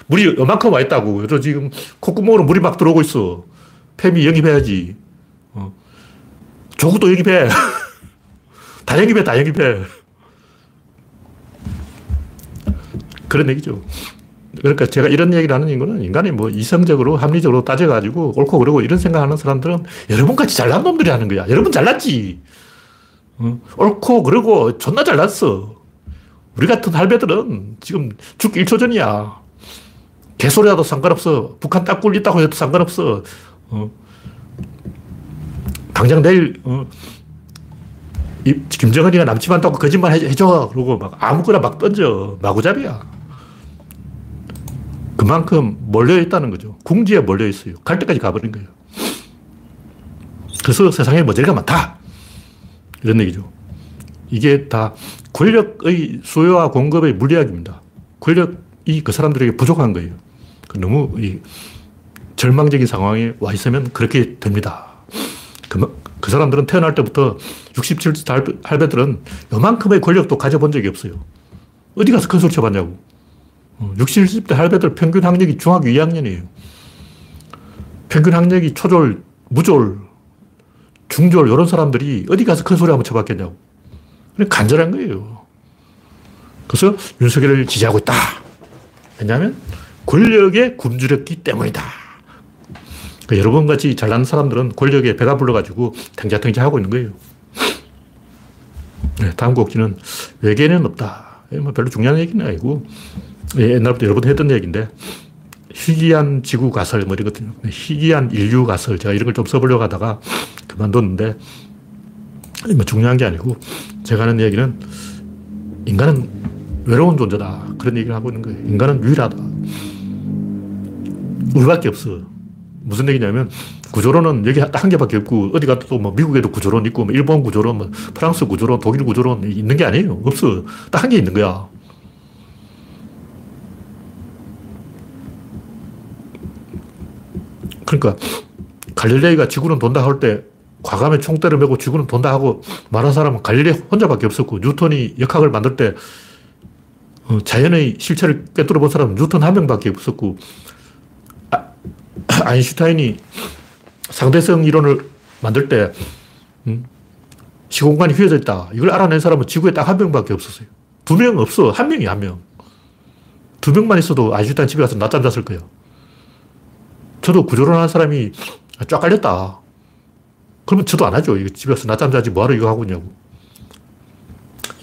물이 요만큼 와 있다고. 그래서 지금 콧구멍으로 물이 막 들어오고 있어. 팸이 영입해야지. 어. 조국도 영입해. 다 영입해, 다 영입해. 그런 얘기죠. 그러니까 제가 이런 얘기를 하는 이유는 인간이 뭐 이성적으로 합리적으로 따져가지고 옳고 그러고 이런 생각하는 사람들은 여러분같이 잘난 놈들이 하는 거야. 여러분 잘났지. 어? 옳고 그러고 존나 잘났어. 우리 같은 할배들은 지금 죽기 1초 전이야. 개소리라도 상관없어. 북한 땅굴 있다고 해도 상관없어. 어. 당장 내일, 어. 이, 김정은이가 남친 다고 거짓말 해 줘. 그러고 막 아무거나 막 던져. 마구잡이야. 그만큼 몰려있다는 거죠. 궁지에 몰려있어요. 갈 때까지 가버린 거예요. 그래서 세상에 머저리가 많다. 이런 얘기죠. 이게 다 권력의 수요와 공급의 물리학입니다. 권력이 그 사람들에게 부족한 거예요. 그 너무 절망적인 상황에 와 있으면 그렇게 됩니다. 그, 그 사람들은 태어날 때부터 60, 70 할배들은 요만큼의 권력도 가져본 적이 없어요. 어디 가서 큰 소리 쳐봤냐고. 60, 어, 70대 할배들 평균 학력이 중학교 2학년이에요. 평균 학력이 초졸, 무졸, 중졸, 이런 사람들이 어디 가서 큰 소리 한번 쳐봤겠냐고. 간절한 거예요. 그래서 윤석열을 지지하고 있다. 왜냐하면 권력에 굶주렸기 때문이다. 그러니까 여러분 같이 잘난 사람들은 권력에 배가 불러가지고 탱자탱자 하고 있는 거예요. 네, 다음 곡지는 외계는 없다. 뭐 별로 중요한 얘기는 아니고 예, 옛날부터 여러 번 했던 얘기인데 희귀한 지구 가설 뭐 이거든요. 희귀한 인류 가설 제가 이런 걸 좀 써보려고 하다가 그만뒀는데 뭐 중요한 게 아니고 제가 하는 얘기는 인간은 외로운 존재다. 그런 얘기를 하고 있는 거예요. 인간은 유일하다. 우리밖에 없어. 무슨 얘기냐면 구조론은 여기 한 개밖에 없고 어디 가도 뭐 미국에도 구조론 있고 뭐 일본 구조론, 뭐 프랑스 구조론, 독일 구조론 있는 게 아니에요. 없어. 딱 한 개 있는 거야. 그러니까 갈릴레이가 지구는 돈다 할 때 과감히 총대를 메고 지구는 돈다 하고 말한 사람은 갈릴레이 혼자밖에 없었고 뉴턴이 역학을 만들 때 어, 자연의 실체를 꿰뚫어 본 사람은 뉴턴 한 명밖에 없었고 아, <clears throat> 아인슈타인이 상대성 이론을 만들 때 음, 시공간이 휘어져 있다. 이걸 알아낸 사람은 지구에 딱 한 명밖에 없었어요. 두 명 없어. 한 명이 한 명. 두 명만 있어도 아인슈타인 집에 가서 낮잠 잤을 거예요. 저도 구조론 하는 사람이 쫙 깔렸다. 그러면 저도 안 하죠. 이거 집에 서 낮잠 자지 뭐하러 이거 하고 있냐고.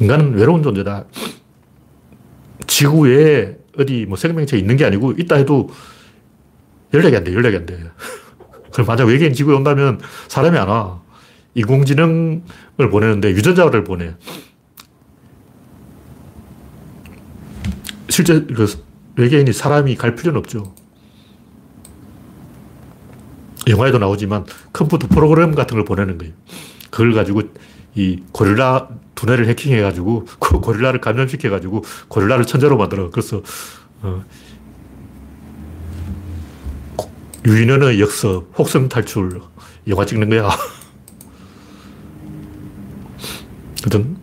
인간은 외로운 존재다. 지구에 어디 뭐 생명체 있는 게 아니고 있다 해도 연락이 안 돼, 연락이 안 돼. <laughs> 그럼 만약 외계인 지구에 온다면 사람이 안 와. 인공지능을 보내는데 유전자를 보내. 실제 그 외계인이 사람이 갈 필요는 없죠. 영화에도 나오지만 컴퓨터 프로그램 같은 걸 보내는 거예요. 그걸 가지고 이 고릴라 두뇌를 해킹해가지고 <laughs> 그 고릴라를 감염시켜가지고 고릴라를 천재로 만들어. 그래서 어, 유인원의 역습, 혹성 탈출 영화 찍는 거야. 하여튼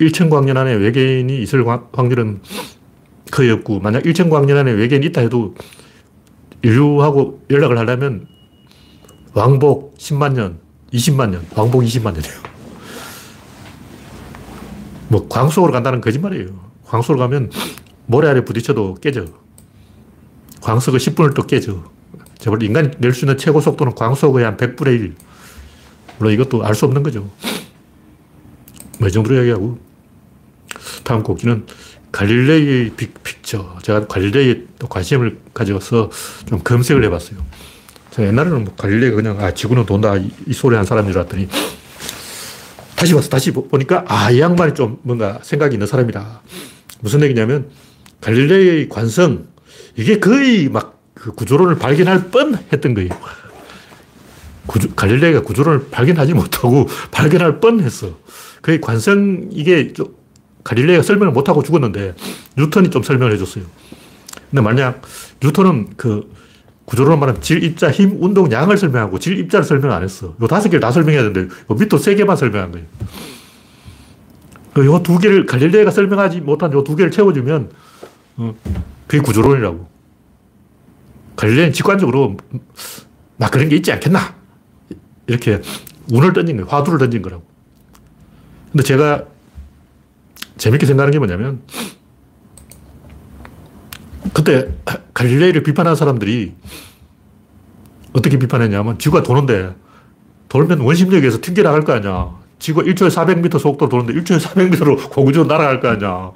1천 광년 안에 외계인이 있을 확률은 거의 없고 만약 1천 광년 안에 외계인이 있다 해도 인류하고 연락을 하려면 왕복 10만 년, 20만 년, 왕복 20만 년이에요. 뭐 광속으로 간다는 거짓말이에요. 광속으로 가면 모래 아래 부딪혀도 깨져. 광속을 10분을 또 깨져. 제발 인간이 낼 수 있는 최고 속도는 광속의 한 100분의 1. 물론 이것도 알 수 없는 거죠. 뭐 이 정도로 이야기하고 다음 곡기는 갈릴레이의 빅 픽처. 제가 갈릴레이에 관심을 가져서 좀 검색을 해봤어요. 옛날에는 뭐 갈릴레이가 그냥, 아, 지구는 돈다. 이, 이 소리 한 사람인 줄 알았더니, 다시 봤어. 다시 보니까, 아, 이 양반이 좀 뭔가 생각이 있는 사람이다. 무슨 얘기냐면, 갈릴레이의 관성, 이게 거의 막 그 구조론을 발견할 뻔 했던 거예요. 구조, 갈릴레이가 구조론을 발견하지 못하고 <laughs> 발견할 뻔 했어. 거의 관성, 이게 좀 갈릴레이가 설명을 못하고 죽었는데 뉴턴이 좀 설명을 해줬어요. 근데 만약 뉴턴은 그 구조론 말하면 질, 입자, 힘, 운동, 양을 설명하고 질, 입자를 설명 안 했어. 요 다섯 개를 다 설명해야 되는데 요 밑도 세 개만 설명한 거예요. 그 요두 개를 갈릴레이가 설명하지 못한 요 두 개를 채워주면 어, 그게 구조론이라고. 갈릴레이는 직관적으로 막 그런 게 있지 않겠나. 이렇게 운을 던진 거예요. 화두를 던진 거라고. 근데 제가 재밌게 생각하는 게 뭐냐면, 그때 갈릴레이를 비판한 사람들이 어떻게 비판했냐면, 지구가 도는데, 돌면 원심력에서 튕겨나갈 거 아니야. 지구가 1초에 400m 속도로 도는데 1초에 400m로 공중으로 날아갈 거 아니야.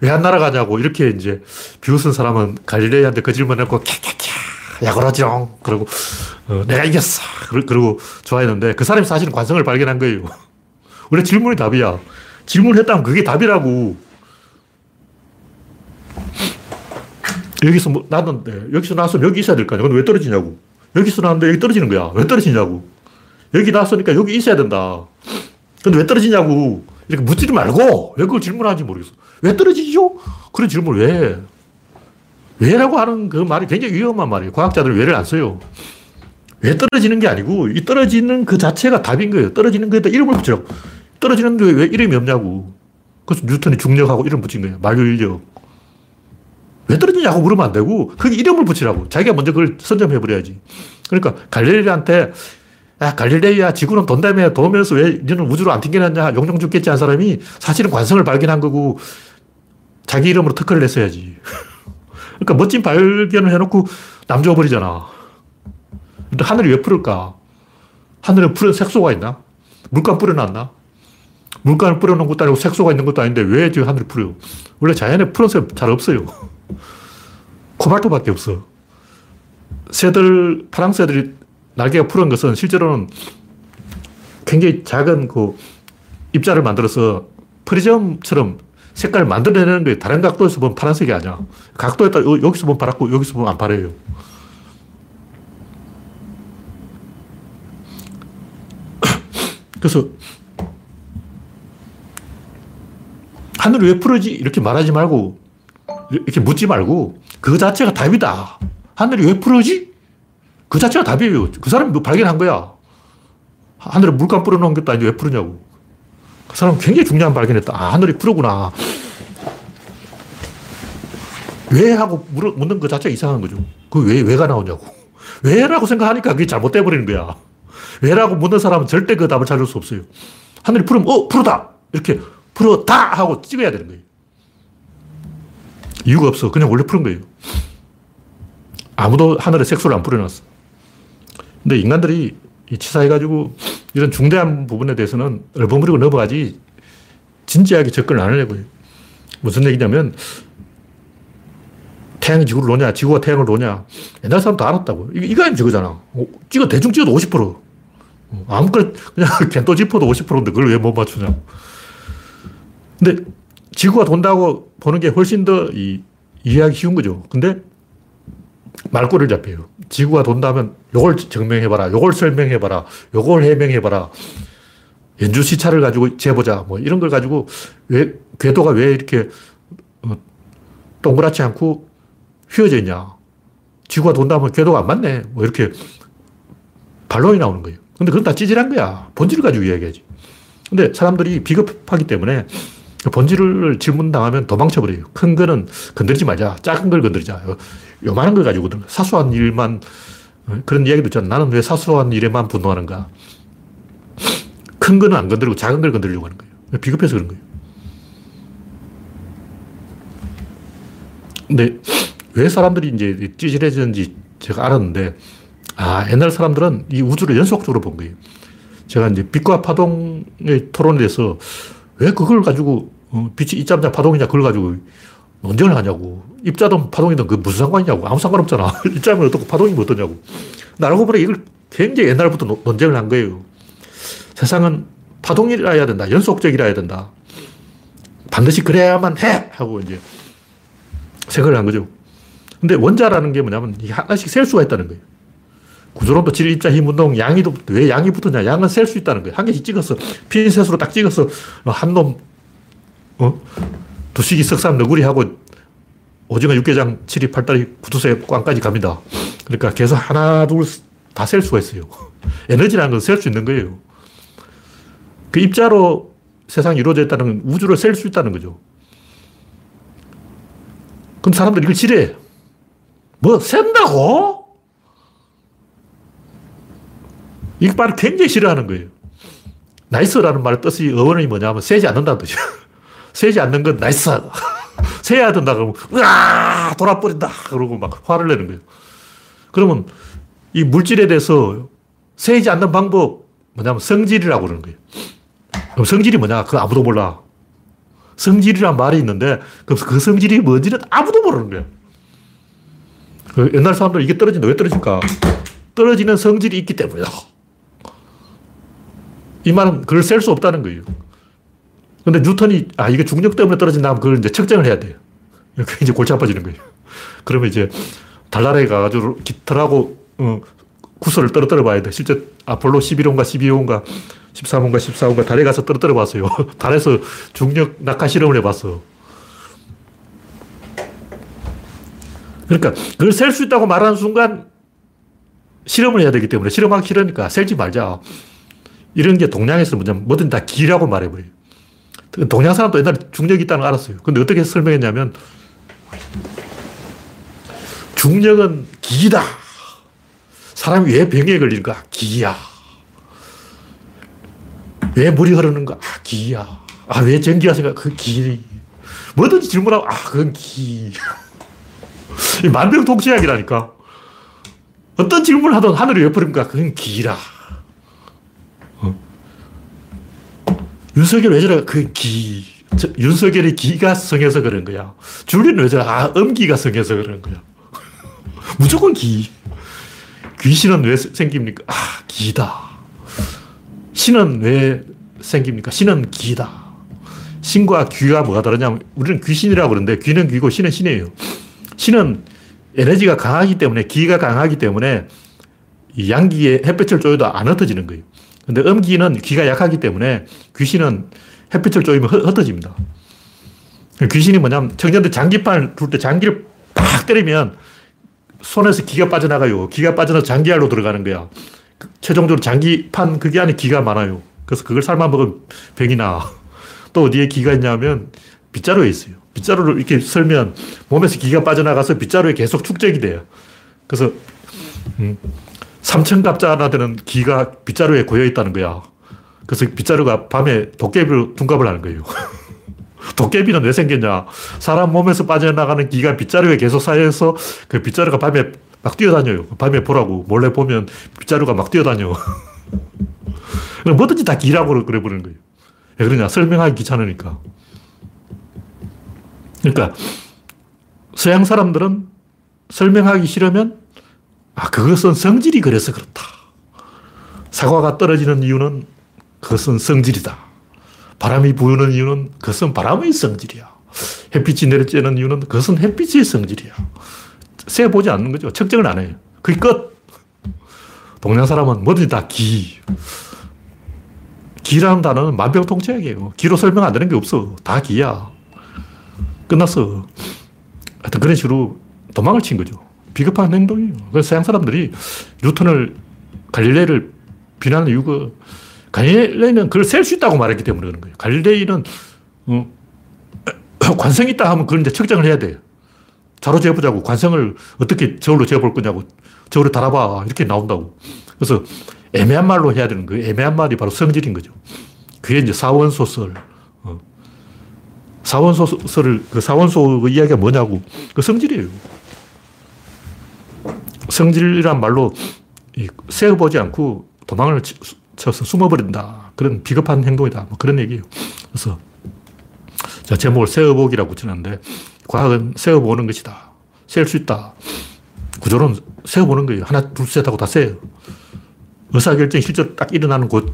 왜 안 날아가냐고 이렇게 이제 비웃은 사람은 갈릴레이한테 그 질문 했고, 캬캬캬, 야그러지롱. 그러고, 어, 내가 이겼어. 그러고 좋아했는데 그 사람이 사실은 관성을 발견한 거예요. <laughs> 원래 질문이 답이야. 질문을 했다면 그게 답이라고. 여기서 뭐 났는데, 여기서 나왔으면 여기 있어야 될 거 아니야. 근데 왜 떨어지냐고. 여기서 나왔는데 여기 떨어지는 거야. 왜 떨어지냐고. 여기 나왔으니까 여기 있어야 된다. 근데 왜 떨어지냐고. 이렇게 묻지 말고, 왜 그걸 질문하는지 모르겠어. 왜 떨어지죠? 그런 질문을 왜? 왜라고 하는 그 말이 굉장히 위험한 말이에요. 과학자들은 왜를 안 써요. 왜 떨어지는 게 아니고, 이 떨어지는 그 자체가 답인 거예요. 떨어지는 거에다 이름을 붙이라고. 떨어지는데 왜 이름이 없냐고. 그래서 뉴턴이 중력하고 이름 붙인 거예요. 만유인력. 왜 떨어지냐고 물으면 안 되고, 거기 이름을 붙이라고. 자기가 먼저 그걸 선점해 버려야지. 그러니까 갈릴레이한테, 야, 갈릴레이야, 지구는 돈다며 도면서 왜 너는 우주로 안 튕겨놨냐, 용종 죽겠지 한 사람이 사실은 관성을 발견한 거고, 자기 이름으로 특허를 냈어야지. <laughs> 그러니까 멋진 발견을 해놓고 남 줘버리잖아. 근데 하늘이 왜 푸를까? 하늘에 푸른 색소가 있나? 물감 뿌려놨나? 물감을 뿌려놓은 것도 아니고 색소가 있는 것도 아닌데 왜 지금 하늘이 푸려? 원래 자연에 푸른색 잘 없어요. <laughs> 코발토밖에 없어. 새들, 파랑 새들이 날개가 푸른 것은 실제로는 굉장히 작은 그 입자를 만들어서 프리즘처럼 색깔을 만들어내는 거예요. 다른 각도에서 보면 파란색이 아니야. 각도에 따라 여기서 보면 파랗고 여기서 보면 안 파래요. <coughs> 그래서 하늘이 왜 푸르지? 이렇게 말하지 말고 이렇게 묻지 말고 그 자체가 답이다. 하늘이 왜 푸르지? 그 자체가 답이에요. 그 사람이 뭐 발견한 거야. 하늘에 물감 뿌려놓은 것도 아닌데 왜 푸르냐고. 그 사람은 굉장히 중요한 발견했다. 아, 하늘이 푸르구나. 왜 하고 묻는 그 자체가 이상한 거죠. 그 왜, 왜가 나오냐고. 왜라고 생각하니까 그게 잘못돼 버리는 거야. 왜라고 묻는 사람은 절대 그 답을 찾을 수 없어요. 하늘이 푸르면, 어, 푸르다! 이렇게 푸르다! 하고 찍어야 되는 거예요. 이유가 없어. 그냥 원래 푸른 거예요. 아무도 하늘에 색소를 안 뿌려놨어. 근데 인간들이 치사해가지고 이런 중대한 부분에 대해서는 얼버무리고 넘어가지 진지하게 접근을 안 하려고 해요. 무슨 얘기냐면 태양이 지구를 노냐, 지구가 태양을 노냐. 옛날 사람 다 알았다고. 이거 아니면 저거잖아. 어, 찍어, 대충 찍어도 50%. 어, 아무거나, 그냥 <laughs> 겐또 짚어도 50%인데 그걸 왜 못 맞추냐. 근데 지구가 돈다고 보는 게 훨씬 더 이, 이해하기 쉬운 거죠. 근데 말꼬리를 잡혀요. 지구가 돈다면 요걸 증명해봐라. 요걸 설명해봐라. 요걸 해명해봐라. 연주 시차를 가지고 재보자. 뭐 이런 걸 가지고 왜, 궤도가 왜 이렇게 어, 동그랗지 않고 휘어져 있냐. 지구가 돈다면 궤도가 안 맞네. 뭐 이렇게 반론이 나오는 거예요. 근데 그건 다 찌질한 거야. 본질을 가지고 이야기하지. 근데 사람들이 비겁하기 때문에 본질을 질문당하면 도망쳐버려요. 큰 거는 건드리지 말자. 작은 걸 건드리자. 요만한 걸 가지고 사소한 일만 어, 그런 이야기도 있잖아. 나는 왜 사소한 일에만 분노하는가. 큰 거는 안 건드리고 작은 걸 건드리려고 하는 거예요. 비겁해서 그런 거예요. 근데 왜 사람들이 이제 찌질해졌는지 제가 알았는데, 아, 옛날 사람들은 이 우주를 연속적으로 본 거예요. 제가 이제 빛과 파동의 토론에 대해서 왜 그걸 가지고 어, 빛이 입자냐 파동이냐 그걸 가지고 논쟁을 하냐고. 입자든 파동이든 그 무슨 상관이냐고. 아무 상관없잖아. <laughs> 입자면 어떻고 파동이면 어떠냐고. 나라고 보니 이걸 굉장히 옛날부터 논쟁을 한 거예요. 세상은 파동이라 해야 된다. 연속적이라 해야 된다. 반드시 그래야만 해! 하고 이제 생각을 한 거죠. 근데 원자라는 게 뭐냐면 하나씩 셀 수가 있다는 거예요. 구조론도 질, 입자, 힘, 운동, 양이도 왜 양이 붙었냐? 양은 셀 수 있다는 거예요. 한 개씩 찍어서 핀셋으로 딱 찍어서 한 놈, 어? 두식이 석삼 너구리하고 오징어 육개장, 칠이 팔다리, 구두쇠, 꽝까지 갑니다. 그러니까 계속 하나, 둘, 다 셀 수가 있어요. <laughs> 에너지라는 건 셀 수 있는 거예요. 그 입자로 세상이 이루어져 있다는 우주를 셀 수 있다는 거죠. 그럼 사람들이 이걸 지뢰. 뭐, 센다고? 이 말을 굉장히 싫어하는 거예요. nice라는 말의 뜻이 어원이 뭐냐면 세지 않는다는 뜻이야. <laughs> 세지 않는 건 nice. <laughs> 세야 된다 그러면 으아 돌아버린다 그러고 막 화를 내는 거예요. 그러면 이 물질에 대해서 세지 않는 방법 뭐냐면 성질이라고 그러는 거예요. 그럼 성질이 뭐냐? 그거 아무도 몰라. 성질이란 말이 있는데 그 성질이 뭔지는 아무도 모르는 거야. 그 옛날 사람들 이게 떨어진다. 왜 떨어질까? 떨어지는 성질이 있기 때문이다. 이 말은 그걸 셀 수 없다는 거예요. 근데 뉴턴이, 아, 이게 중력 때문에 떨어진다 하면 그걸 이제 측정을 해야 돼요. 그게 이제 골치 아파지는 거예요. 그러면 이제 달나라에 가가지고 깃털하고, 어, 구슬을 떨어뜨려 봐야 돼. 실제 아폴로 11호인가 12호인가 13호인가 14호인가 달에 가서 떨어뜨려 봤어요. <laughs> 달에서 중력 낙하 실험을 해봤어. 그러니까 그걸 셀 수 있다고 말하는 순간 실험을 해야 되기 때문에 실험하기 싫으니까 셀지 말자. 이런 게 동양에서 뭐냐면 뭐든 다 기라고 말해버려요. 동양 사람도 옛날에 중력이 있다는 걸 알았어요. 근데 어떻게 설명했냐면 중력은 기다. 사람이 왜 병에 걸리는가? 기야. 왜 물이 흐르는가? 아, 기야. 아, 왜 전기가 생각? 그 기. 뭐든지 질문하고, 아, 그건 기. <laughs> 만병통치약이라니까. 어떤 질문을 하든 하늘이 왜 푸른가? 그건 기라. 어? 윤석열 왜 저래? 그 기. 저, 윤석열이 기가 성해서 그런 거야. 줄리는 왜 저래? 아, 음기가 성해서 그런 거야. <laughs> 무조건 기. 귀신은 왜 생깁니까? 아, 기다. 신은 왜 생깁니까? 신은 기다. 신과 귀가 뭐가 다르냐면 우리는 귀신이라고 그러는데 귀는 귀고 신은 신이에요. 신은 에너지가 강하기 때문에 기가 강하기 때문에 양기에 햇볕을 쬐도 안 흩어지는 거예요. 근데 음기는 기가 약하기 때문에 귀신은 햇빛을 쬐면 흩어집니다. 귀신이 뭐냐면 청년들 장기판을 둘 때 장기를 팍 때리면 손에서 기가 빠져나가요. 기가 빠져나서 장기알로 들어가는 거야. 그 최종적으로 장기판 그게 안에 기가 많아요. 그래서 그걸 삶아 먹으면 병이 나. 또 어디에 기가 있냐면 빗자루에 있어요. 빗자루를 이렇게 설면 몸에서 기가 빠져나가서 빗자루에 계속 축적이 돼요. 그래서 음, 삼천갑자 하나 되는 기가 빗자루에 고여 있다는 거야. 그래서 빗자루가 밤에 도깨비로 둔갑을 하는 거예요. <laughs> 도깨비는 왜 생겼냐? 사람 몸에서 빠져나가는 기가 빗자루에 계속 쌓여서 그 빗자루가 밤에 막 뛰어다녀요. 밤에 보라고. 몰래 보면 빗자루가 막 뛰어다녀. <laughs> 뭐든지 다 기라고 그래 버리는 거예요. 왜 그러냐? 설명하기 귀찮으니까. 그러니까 서양 사람들은 설명하기 싫으면 아, 그것은 성질이 그래서 그렇다. 사과가 떨어지는 이유는 그것은 성질이다. 바람이 부는 이유는 그것은 바람의 성질이야. 햇빛이 내려쬐는 이유는 그것은 햇빛의 성질이야. 세 보지 않는 거죠. 측정을 안 해요. 그게 끝. 동양 사람은 뭐든지 다 기. 기라는 단어는 만병통치약이에요. 기로 설명 안 되는 게 없어. 다 기야. 끝났어. 하여튼 그런 식으로 도망을 친 거죠. 비겁한 행동이에요. 그래서 서양 사람들이 뉴턴을, 갈릴레이를 비난하는 이유가 갈릴레이는 그걸 셀 수 있다고 말했기 때문에 그런 거예요. 갈릴레이는 어, <clears throat> 관성이 있다 하면 그걸 이제 측정을 해야 돼요. 자로 재보자고. 관성을 어떻게 저울로 재볼 거냐고. 저울에 달아봐. 이렇게 나온다고. 그래서 애매한 말로 해야 되는 거예요. 애매한 말이 바로 성질인 거죠. 그게 이제 사원소설. 어. 사원소설을, 그 사원소 그 이야기가 뭐냐고. 그 성질이에요. 성질이란 말로 세어보지 않고 도망을 쳐서 숨어버린다. 그런 비겁한 행동이다. 뭐 그런 얘기예요. 그래서 자, 제목을 세어보기라고 붙여놨는데, 과학은 세어보는 것이다. 셀 수 있다. 구조론 세어보는 거예요. 하나, 둘, 셋 하고 다 세요. 의사결정이 실제로 딱 일어나는 곳,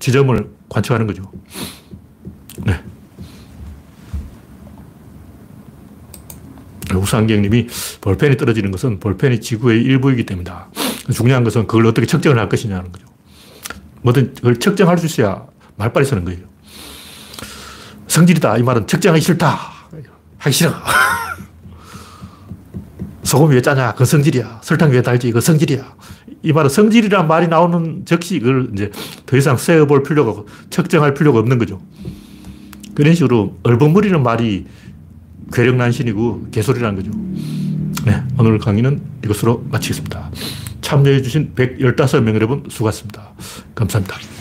지점을 관측하는 거죠. 네. 우상경님이 볼펜이 떨어지는 것은 볼펜이 지구의 일부이기 때문이다. 중요한 것은 그걸 어떻게 측정을 할 것이냐는 거죠. 뭐든 그걸 측정할 수 있어야 말빨리 쓰는 거예요. 성질이다. 이 말은 측정하기 싫다. 하기 싫어. <laughs> 소금이 왜 짜냐? 그 성질이야. 설탕이 왜 달지? 그 성질이야. 이 말은 성질이란 말이 나오는 즉시 그걸 이제 더 이상 세어볼 필요가, 측정할 필요가 없는 거죠. 그런 식으로 얼버무리는 말이 괴력난신이고 개소리라는 거죠. 네, 오늘 강의는 이것으로 마치겠습니다. 참여해주신 115명 여러분 수고하셨습니다. 감사합니다.